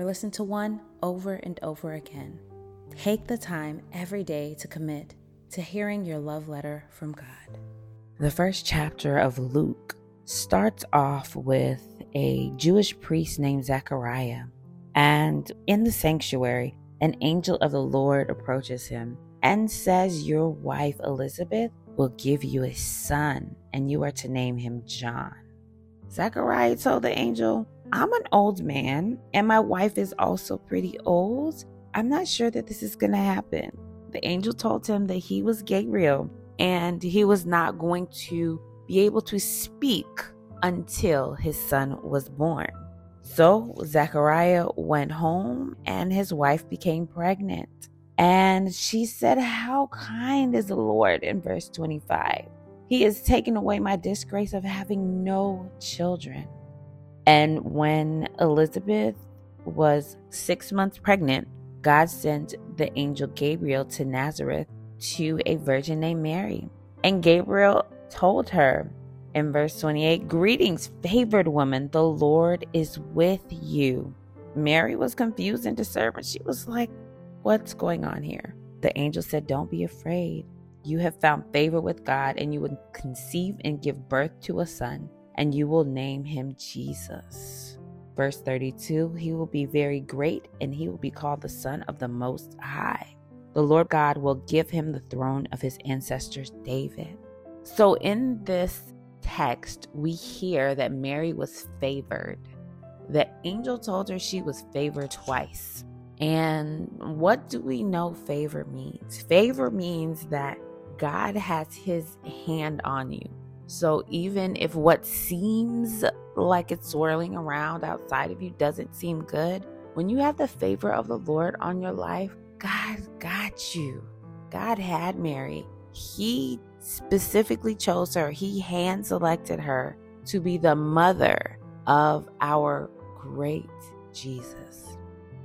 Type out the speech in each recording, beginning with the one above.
or listen to one over and over again. Take the time every day to commit to hearing your love letter from God. The first chapter of Luke starts off with a Jewish priest named Zechariah. And in the sanctuary, an angel of the Lord approaches him and says, Your wife Elizabeth will give you a son, and you are to name him John. Zechariah told the angel, I'm an old man, and my wife is also pretty old. I'm not sure that this is going to happen. The angel told him that he was Gabriel and he was not going to be able to speak until his son was born. So Zechariah went home and his wife became pregnant. And she said, How kind is the Lord in verse 25. He has taken away my disgrace of having no children. And when Elizabeth was six months pregnant, God sent the angel Gabriel to Nazareth to a virgin named Mary. And Gabriel told her in verse 28 Greetings, favored woman, the Lord is with you. Mary was confused and disturbed. She was like, What's going on here? The angel said, Don't be afraid. You have found favor with God, and you will conceive and give birth to a son and you will name him Jesus. Verse 32 He will be very great, and he will be called the Son of the Most High. The Lord God will give him the throne of his ancestors David. So, in this text, we hear that Mary was favored. The angel told her she was favored twice. And what do we know favor means? Favor means that God has his hand on you. So even if what seems like it's swirling around outside of you doesn't seem good, when you have the favor of the Lord on your life, God got you. God had Mary. He specifically chose her, He hand selected her to be the mother of our great Jesus.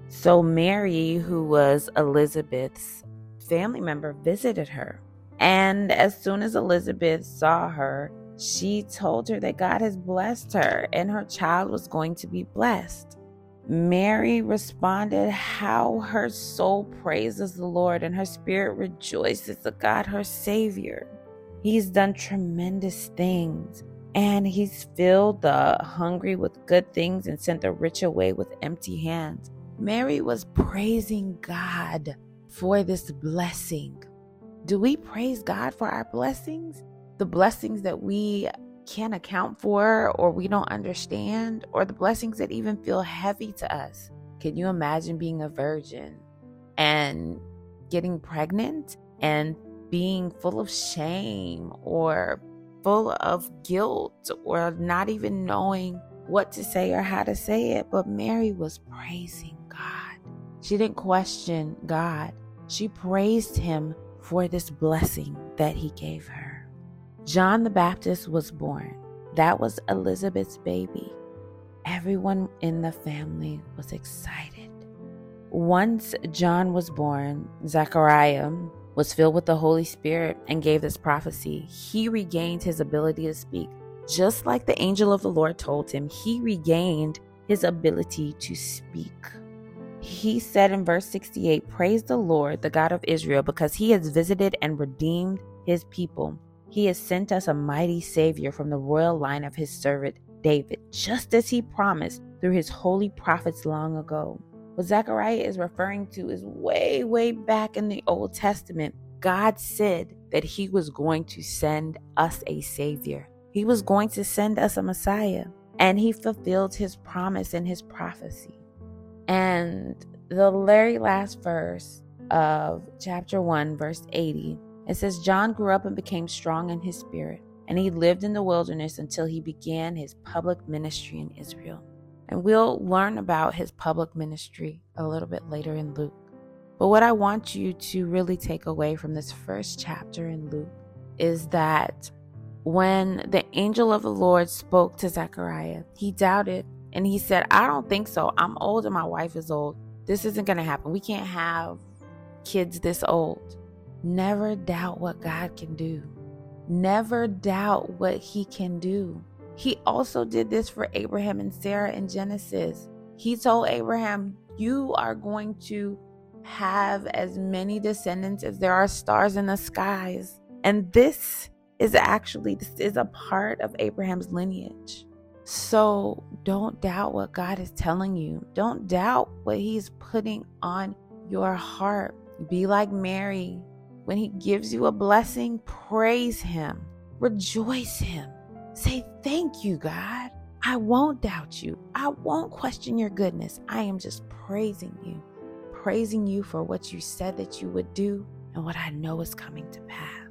So, Mary, who was Elizabeth's family member, visited her and as soon as Elizabeth saw her, she told her that God has blessed her and her child was going to be blessed. Mary responded, How her soul praises the Lord and her spirit rejoices the God, her Savior. He's done tremendous things and he's filled the hungry with good things and sent the rich away with empty hands. Mary was praising God for this blessing. Do we praise God for our blessings? The blessings that we can't account for or we don't understand, or the blessings that even feel heavy to us. Can you imagine being a virgin and getting pregnant and being full of shame or full of guilt or not even knowing what to say or how to say it? But Mary was praising God. She didn't question God, she praised Him for this blessing that he gave her. John the Baptist was born. That was Elizabeth's baby. Everyone in the family was excited. Once John was born, Zechariah was filled with the Holy Spirit and gave this prophecy. He regained his ability to speak. Just like the angel of the Lord told him, he regained his ability to speak he said in verse 68 Praise the Lord, the God of Israel, because he has visited and redeemed his people. He has sent us a mighty Savior from the royal line of his servant David, just as he promised through his holy prophets long ago. What Zechariah is referring to is way, way back in the Old Testament. God said that he was going to send us a Savior, he was going to send us a Messiah, and he fulfilled his promise and his prophecy. And the very last verse of chapter 1, verse 80, it says, John grew up and became strong in his spirit, and he lived in the wilderness until he began his public ministry in Israel. And we'll learn about his public ministry a little bit later in Luke. But what I want you to really take away from this first chapter in Luke is that when the angel of the Lord spoke to Zechariah, he doubted and he said, I don't think so. I'm old and my wife is old. This isn't going to happen. We can't have kids this old. Never doubt what God can do. Never doubt what he can do. He also did this for Abraham and Sarah in Genesis. He told Abraham, You are going to have as many descendants as there are stars in the skies. And this is actually this is a part of Abraham's lineage. So don't doubt what God is telling you. Don't doubt what he's putting on your heart. Be like Mary. When he gives you a blessing, praise him. Rejoice him. Say, Thank you, God. I won't doubt you. I won't question your goodness. I am just praising you, praising you for what you said that you would do and what I know is coming to pass.